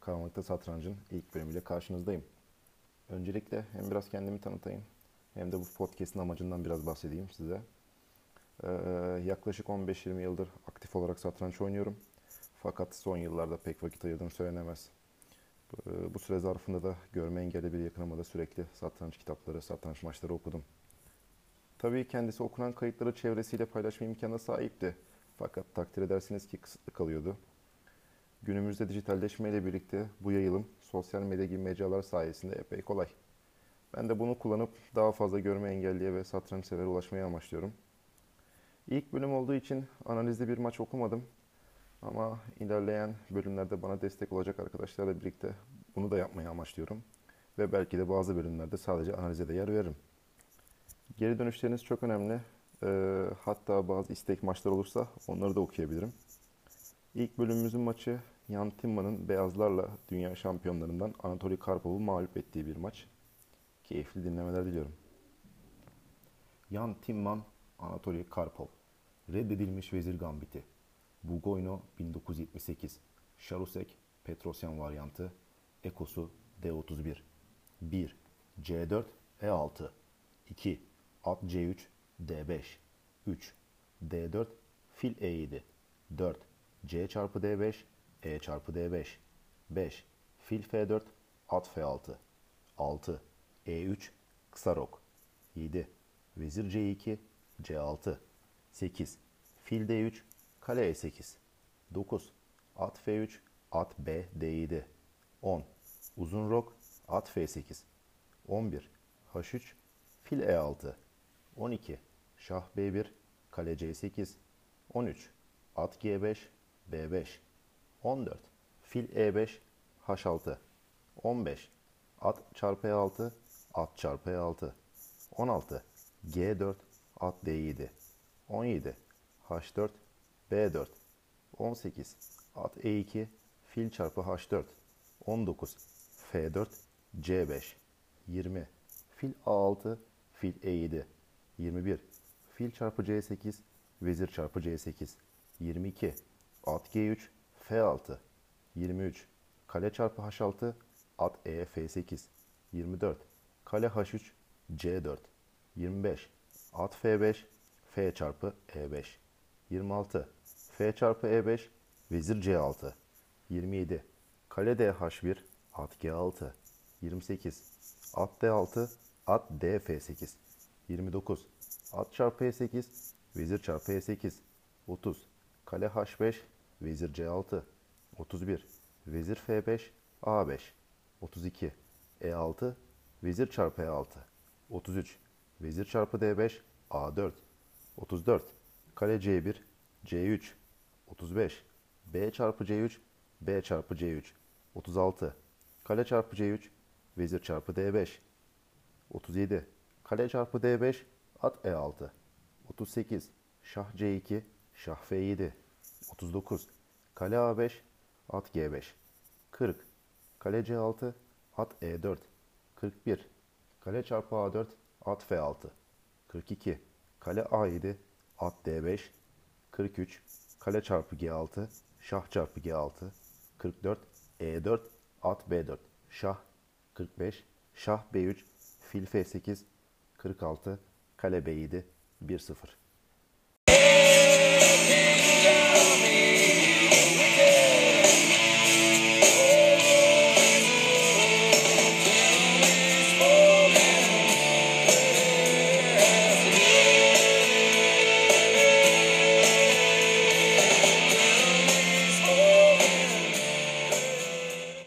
Karanlıkta Satrancın ilk bölümüyle karşınızdayım. Öncelikle hem biraz kendimi tanıtayım hem de bu podcast'in amacından biraz bahsedeyim size. Ee, yaklaşık 15-20 yıldır aktif olarak satranç oynuyorum. Fakat son yıllarda pek vakit ayırdığım söylenemez. Ee, bu süre zarfında da görme engelli bir yakınıma da sürekli satranç kitapları, satranç maçları okudum. Tabii kendisi okunan kayıtları çevresiyle paylaşma imkanına sahipti. Fakat takdir edersiniz ki kısıtlı kalıyordu. Günümüzde dijitalleşmeyle birlikte bu yayılım sosyal medya gibi mecralar sayesinde epey kolay. Ben de bunu kullanıp daha fazla görme engelliye ve satranç severe ulaşmaya amaçlıyorum. İlk bölüm olduğu için analizli bir maç okumadım. Ama ilerleyen bölümlerde bana destek olacak arkadaşlarla birlikte bunu da yapmaya amaçlıyorum. Ve belki de bazı bölümlerde sadece analize de yer veririm. Geri dönüşleriniz çok önemli. Ee, hatta bazı istek maçlar olursa onları da okuyabilirim. İlk bölümümüzün maçı Jan Timman'ın beyazlarla dünya şampiyonlarından Anatoly Karpov'u mağlup ettiği bir maç. Keyifli dinlemeler diliyorum. Jan Timman, Anatoly Karpov. Reddedilmiş Vezir Gambiti. Bugoyno 1978. Şarusek, Petrosyan varyantı. Ekosu D31. 1. C4, E6. 2. At C3, D5. 3. D4, Fil E7. 4. C çarpı D5, E çarpı D5. 5. Fil F4, at F6. 6. E3, kısa rok. 7. Vezir C2, C6. 8. Fil D3, kale E8. 9. At F3, at B D7. 10. Uzun rok, at F8. 11. H3, fil E6. 12. Şah B1, kale C8. 13. At G5, B5. 14. Fil E5, H6. 15. At çarpı E6, at çarpı E6. 16. G4, at D7. 17. H4, B4. 18. At E2, fil çarpı H4. 19. F4, C5. 20. Fil A6, fil E7. 21. Fil çarpı C8, vezir çarpı C8. 22. At G3, F6. 23. Kale çarpı H6, at E, F8. 24. Kale H3, C4. 25. At F5, F çarpı E5. 26. F çarpı E5, vezir C6. 27. Kale DH1, at G6. 28. At D6, at D F8. 29. At çarpı E8, vezir çarpı E8. 30. Kale H5, vezir C6. 31. Vezir F5, A5. 32. E6, vezir çarpı E6. 33. Vezir çarpı D5, A4. 34. Kale C1, C3. 35. B çarpı C3, B çarpı C3. 36. Kale çarpı C3, vezir çarpı D5. 37. Kale çarpı D5, at E6. 38. Şah C2, şah F7. 39. Kale A5, at G5. 40. Kale C6, at E4. 41. Kale çarpı A4, at F6. 42. Kale A7, at D5. 43. Kale çarpı G6, şah çarpı G6. 44. E4, at B4. Şah. 45. Şah B3, fil F8. 46. Kale B7, 1-0. Hey.